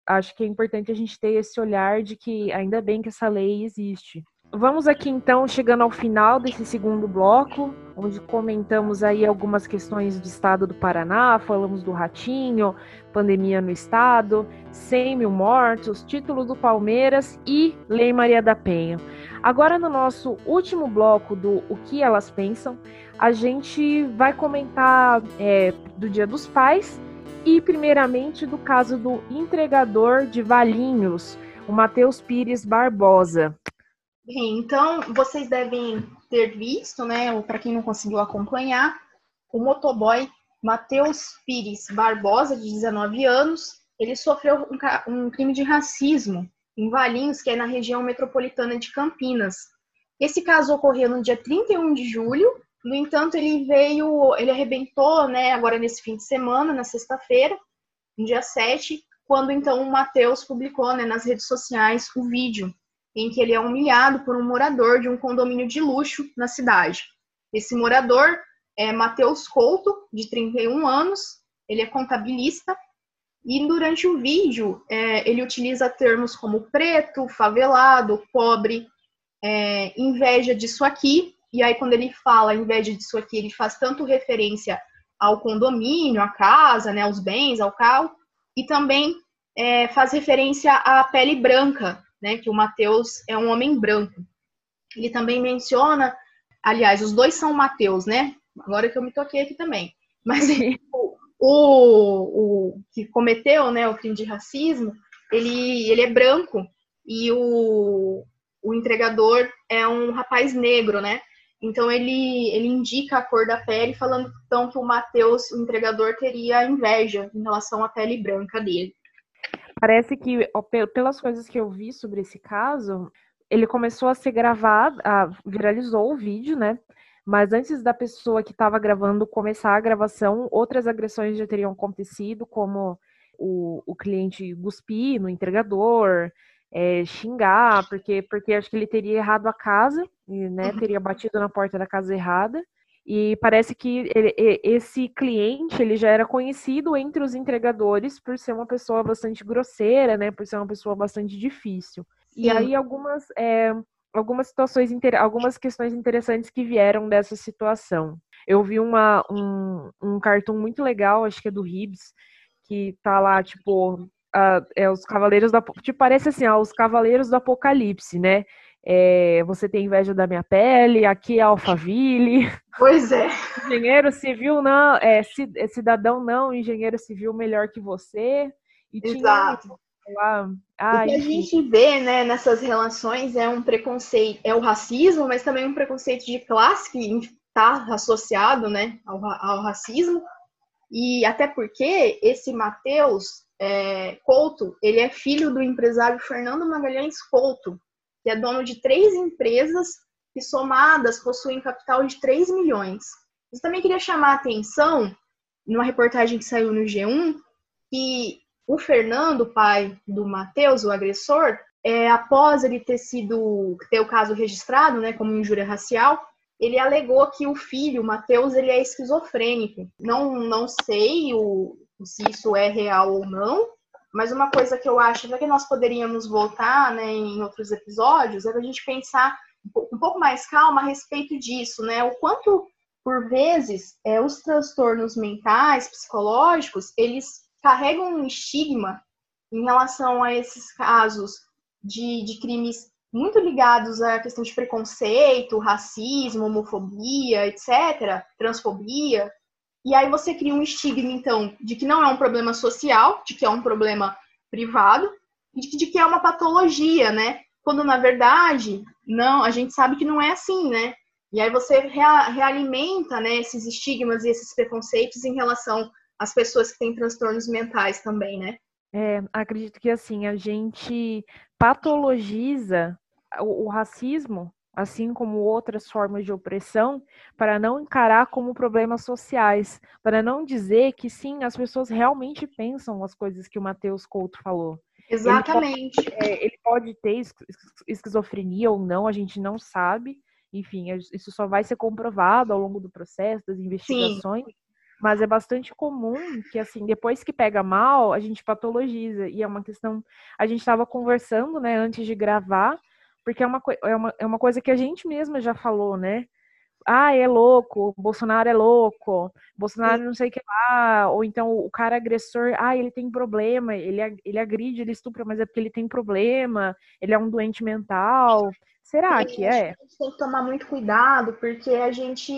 S1: acho que é importante a gente ter esse olhar de que ainda bem que essa lei existe. Vamos aqui então chegando ao final desse segundo bloco, onde comentamos aí algumas questões do estado do Paraná, falamos do ratinho, pandemia no estado, 100 mil mortos, título do Palmeiras e Lei Maria da Penha. Agora no nosso último bloco do O que elas pensam, a gente vai comentar é, do Dia dos Pais e, primeiramente, do caso do entregador de Valinhos, o Matheus Pires Barbosa.
S2: Bem, então, vocês devem ter visto, né, ou para quem não conseguiu acompanhar, o motoboy Matheus Pires Barbosa, de 19 anos, ele sofreu um, um crime de racismo em Valinhos, que é na região metropolitana de Campinas. Esse caso ocorreu no dia 31 de julho no entanto, ele veio, ele arrebentou, né, agora nesse fim de semana, na sexta-feira, no dia 7, quando então o Matheus publicou né, nas redes sociais o vídeo em que ele é humilhado por um morador de um condomínio de luxo na cidade. Esse morador é Matheus Couto, de 31 anos, ele é contabilista, e durante o vídeo é, ele utiliza termos como preto, favelado, pobre, é, inveja disso aqui, e aí quando ele fala inveja disso aqui, ele faz tanto referência ao condomínio, à casa, né, aos bens, ao carro, e também é, faz referência à pele branca, né, que o Mateus é um homem branco. Ele também menciona, aliás, os dois são Mateus, né? Agora que eu me toquei aqui também. Mas o, o, o, que cometeu né, o crime de racismo, ele, ele é branco e o, o entregador é um rapaz negro, né? Então ele, ele indica a cor da pele, falando então que o Mateus, o entregador, teria inveja em relação à pele branca dele.
S1: Parece que, pelas coisas que eu vi sobre esse caso, ele começou a ser gravado, a, viralizou o vídeo, né? Mas antes da pessoa que estava gravando começar a gravação, outras agressões já teriam acontecido, como o, o cliente cuspir no entregador, é, xingar, porque, porque acho que ele teria errado a casa, né? Uhum. Teria batido na porta da casa errada. E parece que ele, esse cliente ele já era conhecido entre os entregadores por ser uma pessoa bastante grosseira, né? Por ser uma pessoa bastante difícil. Sim. E aí algumas, é, algumas situações, algumas questões interessantes que vieram dessa situação. Eu vi uma, um, um cartoon muito legal, acho que é do Ribs, que tá lá, tipo, uh, é os Cavaleiros da. Tipo, parece assim, ó, os Cavaleiros do Apocalipse, né? É, você tem inveja da minha pele, aqui é Alphaville.
S2: Pois é.
S1: Engenheiro civil não, é, é, cidadão não, engenheiro civil melhor que você.
S2: E Exato. Tinha, lá, ah, o que a gente vê né, nessas relações é um preconceito, é o racismo, mas também um preconceito de classe que está associado né, ao, ao racismo. E até porque esse Matheus é, Couto, ele é filho do empresário Fernando Magalhães Couto, que é dono de três empresas que somadas possuem capital de 3 milhões. Eu também queria chamar a atenção, numa reportagem que saiu no G1, que o Fernando, pai do Matheus, o agressor, é, após ele ter sido ter o caso registrado, né, como injúria racial, ele alegou que o filho, o Matheus, ele é esquizofrênico. Não, não sei o, se isso é real ou não, mas uma coisa que eu acho que nós poderíamos voltar né, em outros episódios é a gente pensar um pouco mais calma a respeito disso, né? O quanto, por vezes, é, os transtornos mentais, psicológicos, eles carregam um estigma em relação a esses casos de, de crimes muito ligados à questão de preconceito, racismo, homofobia, etc., transfobia, e aí você cria um estigma, então, de que não é um problema social, de que é um problema privado, e de que é uma patologia, né? Quando na verdade, não, a gente sabe que não é assim, né? E aí você rea, realimenta né, esses estigmas e esses preconceitos em relação às pessoas que têm transtornos mentais também, né?
S1: É, acredito que assim, a gente patologiza o, o racismo assim como outras formas de opressão, para não encarar como problemas sociais, para não dizer que sim, as pessoas realmente pensam as coisas que o Matheus Couto falou.
S2: Exatamente.
S1: Ele pode, é, ele pode ter esquizofrenia ou não, a gente não sabe. Enfim, isso só vai ser comprovado ao longo do processo, das investigações. Sim. Mas é bastante comum que, assim, depois que pega mal, a gente patologiza. E é uma questão. A gente estava conversando, né, antes de gravar, porque é uma, é, uma, é uma coisa que a gente mesma já falou, né? Ah, é louco, Bolsonaro é louco, Bolsonaro não sei o que lá, ou então o cara agressor, ah, ele tem problema, ele, ele agride, ele estupra, mas é porque ele tem problema, ele é um doente mental. Será que é?
S2: A gente tem que tomar muito cuidado, porque a gente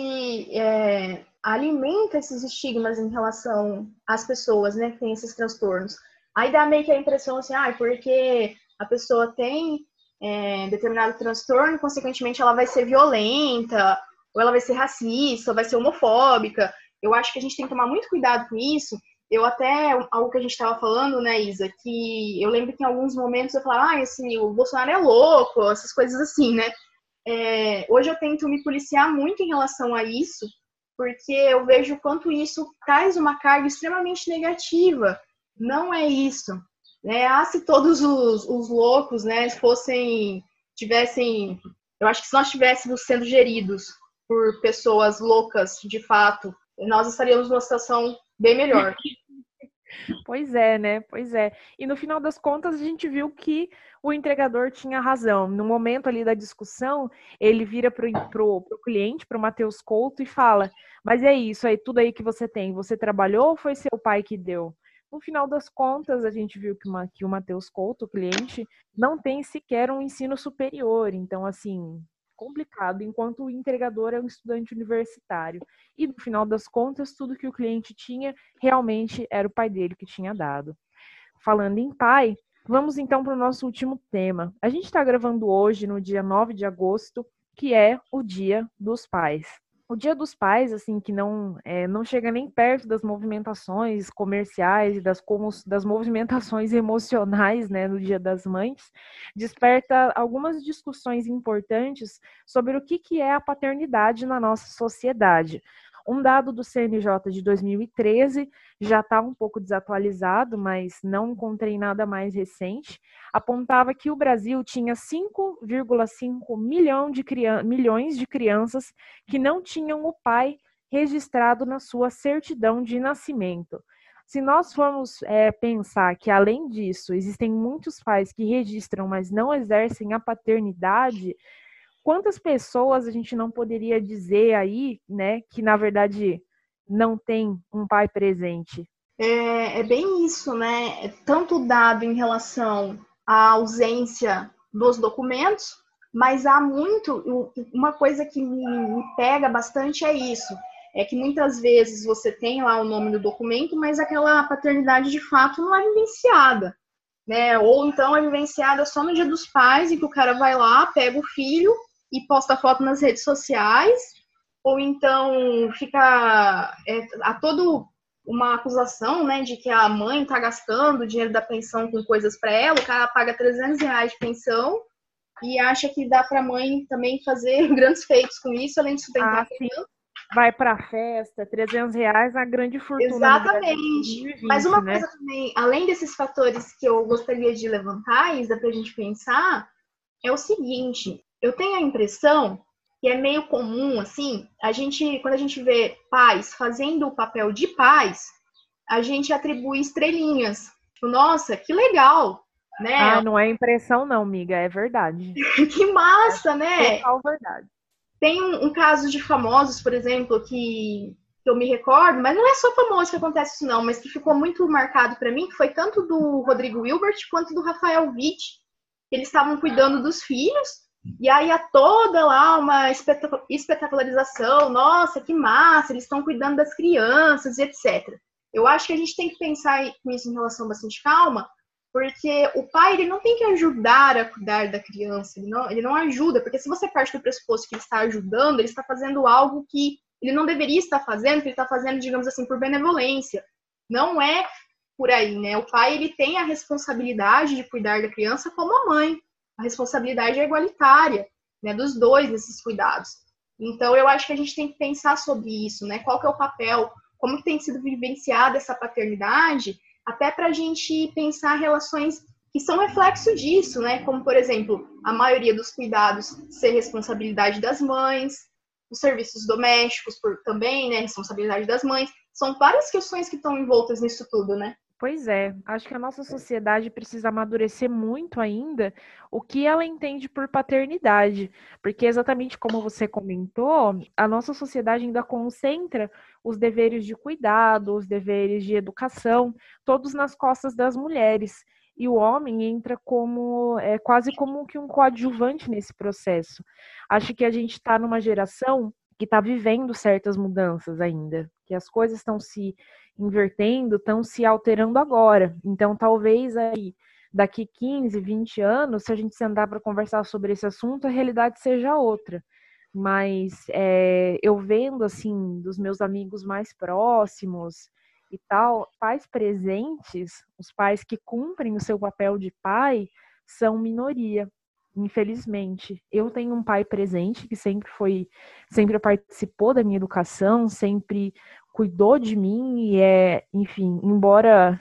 S2: é, alimenta esses estigmas em relação às pessoas, né, que têm esses transtornos. Aí dá meio que a impressão assim, ah, porque a pessoa tem é, determinado transtorno, consequentemente ela vai ser violenta, ou ela vai ser racista, ou vai ser homofóbica. Eu acho que a gente tem que tomar muito cuidado com isso. Eu até, algo que a gente estava falando, né, Isa, que eu lembro que em alguns momentos eu falava, ah, assim, o Bolsonaro é louco, essas coisas assim, né? É, hoje eu tento me policiar muito em relação a isso, porque eu vejo quanto isso traz uma carga extremamente negativa. Não é isso né? Ah, se todos os, os loucos, né, fossem, tivessem, eu acho que se nós estivéssemos sendo geridos por pessoas loucas, de fato, nós estaríamos numa situação bem melhor.
S1: Pois é, né? Pois é. E no final das contas, a gente viu que o entregador tinha razão. No momento ali da discussão, ele vira para o cliente, para o Matheus Couto, e fala: Mas é isso aí, tudo aí que você tem, você trabalhou ou foi seu pai que deu? No final das contas, a gente viu que, uma, que o Matheus Couto, o cliente, não tem sequer um ensino superior. Então, assim, complicado, enquanto o entregador é um estudante universitário. E no final das contas, tudo que o cliente tinha realmente era o pai dele que tinha dado. Falando em pai, vamos então para o nosso último tema. A gente está gravando hoje, no dia 9 de agosto, que é o Dia dos Pais o Dia dos Pais, assim, que não, é, não chega nem perto das movimentações comerciais e das, como, das movimentações emocionais, né, no Dia das Mães, desperta algumas discussões importantes sobre o que, que é a paternidade na nossa sociedade. Um dado do CNJ de 2013 já está um pouco desatualizado, mas não encontrei nada mais recente. Apontava que o Brasil tinha 5,5 milhão de milhões de crianças que não tinham o pai registrado na sua certidão de nascimento. Se nós formos é, pensar que, além disso, existem muitos pais que registram, mas não exercem a paternidade, quantas pessoas a gente não poderia dizer aí, né, que na verdade não tem um pai presente?
S2: É, é bem isso, né? É tanto dado em relação à ausência dos documentos, mas há muito. Uma coisa que me, pega bastante é isso. É que muitas vezes você tem lá o nome do documento, mas aquela paternidade de fato não é vivenciada. Né? Ou então é vivenciada só no dia dos pais, em que o cara vai lá, pega o filho e posta foto nas redes sociais, ou então fica é, a todo uma acusação, né, de que a mãe está gastando o dinheiro da pensão com coisas para ela, o cara paga 300 reais de pensão e acha que dá para a mãe também fazer grandes feitos com isso, além de sustentar ah, a criança.
S1: Vai para festa, 300 reais, a grande fortuna.
S2: Exatamente. 2020, Mas uma né? coisa também, além desses fatores que eu gostaria de levantar, Isa, para a gente pensar, é o seguinte: eu tenho a impressão que é meio comum, assim, a gente, quando a gente vê pais fazendo o papel de pais, a gente atribui estrelinhas. Tipo, nossa, que legal, né?
S1: Ah, não é impressão não, miga, é verdade.
S2: que massa, é né?
S1: Total verdade.
S2: Tem um, um, caso de famosos, por exemplo, que, que eu me recordo, mas não é só famoso que acontece isso não, mas que ficou muito marcado para mim, que foi tanto do Rodrigo Wilbert quanto do Rafael Witt. Eles estavam cuidando dos filhos e aí há toda lá uma espetacularização, nossa, que massa, eles estão cuidando das crianças, etc. Eu acho que a gente tem que pensar com isso em relação bastante calma, porque o pai ele não tem que ajudar a cuidar da criança, ele não, ele não ajuda, porque se você parte do pressuposto que ele está ajudando, ele está fazendo algo que ele não deveria estar fazendo, que ele está fazendo, digamos assim, por benevolência. Não é por aí, né? O pai ele tem a responsabilidade de cuidar da criança como a mãe a responsabilidade é igualitária, né, dos dois nesses cuidados. Então, eu acho que a gente tem que pensar sobre isso, né? Qual que é o papel, como que tem sido vivenciada essa paternidade, até para a gente pensar relações que são reflexo disso, né? Como, por exemplo, a maioria dos cuidados ser responsabilidade das mães, os serviços domésticos por, também, né? Responsabilidade das mães. São várias questões que estão envoltas nisso tudo, né?
S1: Pois é, acho que a nossa sociedade precisa amadurecer muito ainda o que ela entende por paternidade, porque exatamente como você comentou, a nossa sociedade ainda concentra os deveres de cuidado, os deveres de educação, todos nas costas das mulheres. E o homem entra como é quase como que um coadjuvante nesse processo. Acho que a gente está numa geração que está vivendo certas mudanças ainda, que as coisas estão se invertendo, estão se alterando agora. Então, talvez aí daqui 15, 20 anos, se a gente sentar para conversar sobre esse assunto, a realidade seja outra. Mas é, eu vendo, assim, dos meus amigos mais próximos e tal, pais presentes, os pais que cumprem o seu papel de pai, são minoria, infelizmente. Eu tenho um pai presente que sempre foi, sempre participou da minha educação, sempre cuidou de mim e é, enfim, embora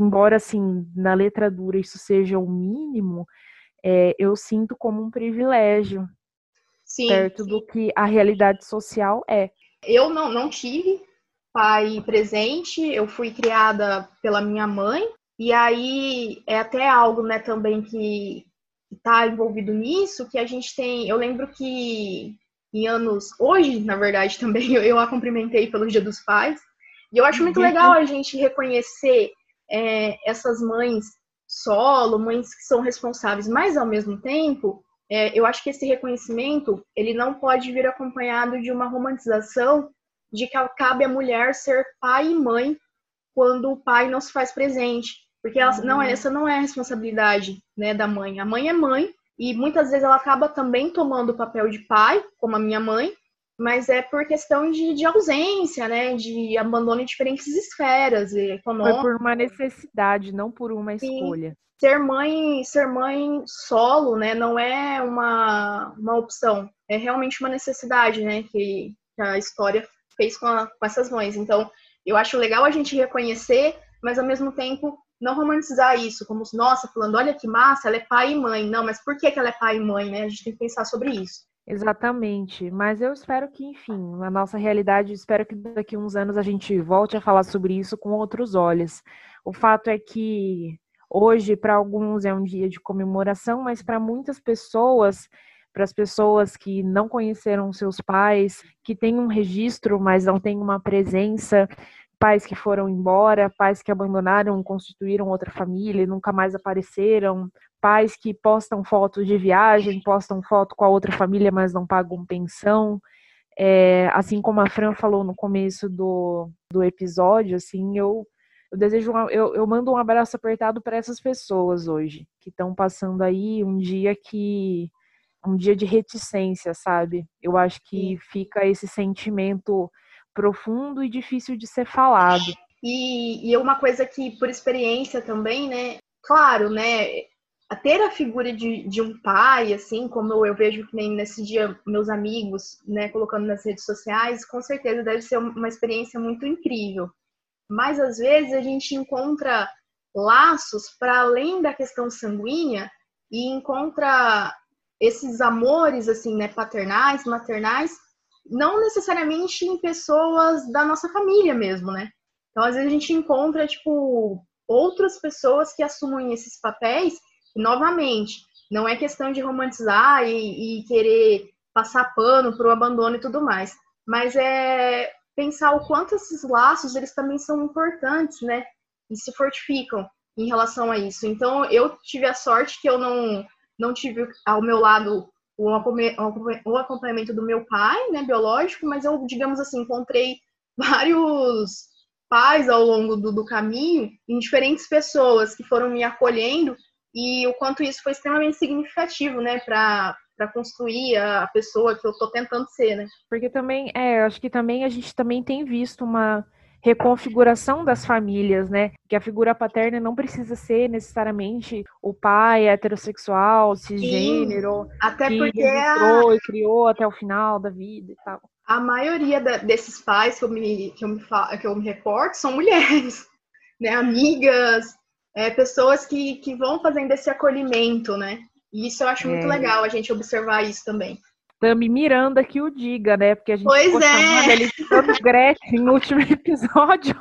S1: embora assim na letra dura isso seja o mínimo, é, eu sinto como um privilégio. sim, perto sim. do que a realidade social é.
S2: Eu não, não tive pai presente, eu fui criada pela minha mãe, e aí é até algo, né, também que está envolvido nisso, que a gente tem. Eu lembro que em anos. Hoje, na verdade, também eu, a cumprimentei pelo Dia dos Pais. E eu acho muito uhum. legal a gente reconhecer é, essas mães solo, mães que são responsáveis, mas ao mesmo tempo, é, eu acho que esse reconhecimento ele não pode vir acompanhado de uma romantização de que cabe à mulher ser pai e mãe quando o pai não se faz presente, porque ela, uhum. não essa não é a responsabilidade né, da mãe. A mãe é mãe e muitas vezes ela acaba também tomando o papel de pai, como a minha mãe, mas é por questão de, de ausência, né? De abandono em diferentes esferas econômicas.
S1: Foi por uma necessidade, não por uma Sim. escolha.
S2: Ser mãe, ser mãe solo, né? Não é uma, uma opção, é realmente uma necessidade, né? Que, que a história fez com, a, com essas mães. Então, eu acho legal a gente reconhecer, mas ao mesmo tempo não romantizar isso, como, nossa, falando, olha que massa, ela é pai e mãe. Não, mas por que, que ela é pai e mãe, né? A gente tem que pensar sobre isso.
S1: Exatamente, mas eu espero que, enfim, na nossa realidade, espero que daqui a uns anos a gente volte a falar sobre isso com outros olhos. O fato é que hoje, para alguns, é um dia de comemoração, mas para muitas pessoas, para as pessoas que não conheceram seus pais, que têm um registro, mas não têm uma presença, pais que foram embora, pais que abandonaram, constituíram outra família e nunca mais apareceram, pais que postam fotos de viagem, postam foto com a outra família, mas não pagam pensão. É, assim como a Fran falou no começo do, do episódio, assim, eu, eu desejo, uma, eu, eu mando um abraço apertado para essas pessoas hoje, que estão passando aí um dia que um dia de reticência, sabe? Eu acho que fica esse sentimento profundo e difícil de ser falado.
S2: E, e uma coisa que, por experiência também, né? Claro, né? A ter a figura de, de um pai, assim, como eu, eu vejo que nem nesse dia meus amigos, né, colocando nas redes sociais, com certeza deve ser uma experiência muito incrível. Mas às vezes a gente encontra laços para além da questão sanguínea e encontra esses amores assim, né, paternais, maternais, não necessariamente em pessoas da nossa família mesmo, né? Então, às vezes a gente encontra, tipo, outras pessoas que assumem esses papéis, e, novamente, não é questão de romantizar e, e querer passar pano para o abandono e tudo mais, mas é pensar o quanto esses laços, eles também são importantes, né? E se fortificam em relação a isso. Então, eu tive a sorte que eu não, não tive ao meu lado o acompanhamento do meu pai, né, biológico, mas eu, digamos assim, encontrei vários pais ao longo do, do caminho, em diferentes pessoas que foram me acolhendo, e o quanto isso foi extremamente significativo, né, para para construir a pessoa que eu estou tentando ser, né?
S1: Porque também, é, acho que também a gente também tem visto uma reconfiguração das famílias, né? Que a figura paterna não precisa ser necessariamente o pai heterossexual, cisgênero,
S2: Sim, até
S1: que
S2: porque
S1: a... e criou até o final da vida e tal.
S2: A maioria da, desses pais que eu me que eu me que eu me reporto são mulheres, né? Amigas, é, pessoas que, que vão fazendo esse acolhimento, né? E isso eu acho é. muito legal a gente observar isso também.
S1: Tami Miranda que o diga, né? Porque a gente
S2: pois é.
S1: ele de Gretchen no último episódio.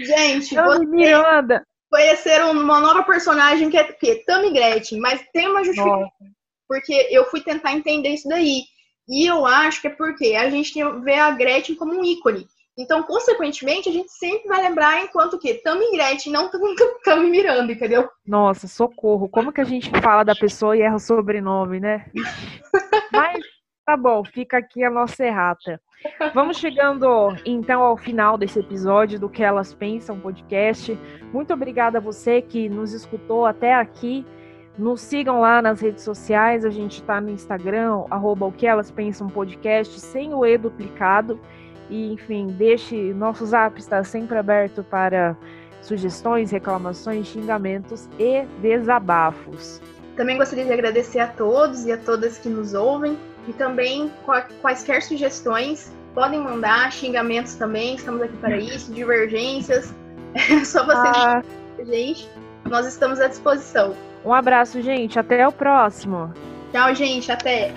S2: gente,
S1: Tami Miranda.
S2: Conhecer uma nova personagem que é que? Tami Gretchen, mas tem uma justificativa. Porque eu fui tentar entender isso daí. E eu acho que é porque a gente vê a Gretchen como um ícone. Então, consequentemente, a gente sempre vai lembrar enquanto que Tami Gretchen, não Tami Miranda, entendeu?
S1: Nossa, socorro. Como que a gente fala da pessoa e erra o sobrenome, né? Mas tá bom, fica aqui a nossa errata. Vamos chegando então ao final desse episódio do Que Elas Pensam podcast. Muito obrigada a você que nos escutou até aqui. Nos sigam lá nas redes sociais, a gente está no Instagram, arroba o que elas pensam podcast, sem o E duplicado. E, enfim, deixe nosso zap está sempre aberto para sugestões, reclamações, xingamentos e desabafos.
S2: Também gostaria de agradecer a todos e a todas que nos ouvem e também quaisquer sugestões podem mandar, xingamentos também, estamos aqui para isso, divergências, é só vocês ah. gente, nós estamos à disposição.
S1: Um abraço, gente, até o próximo.
S2: Tchau, gente, até.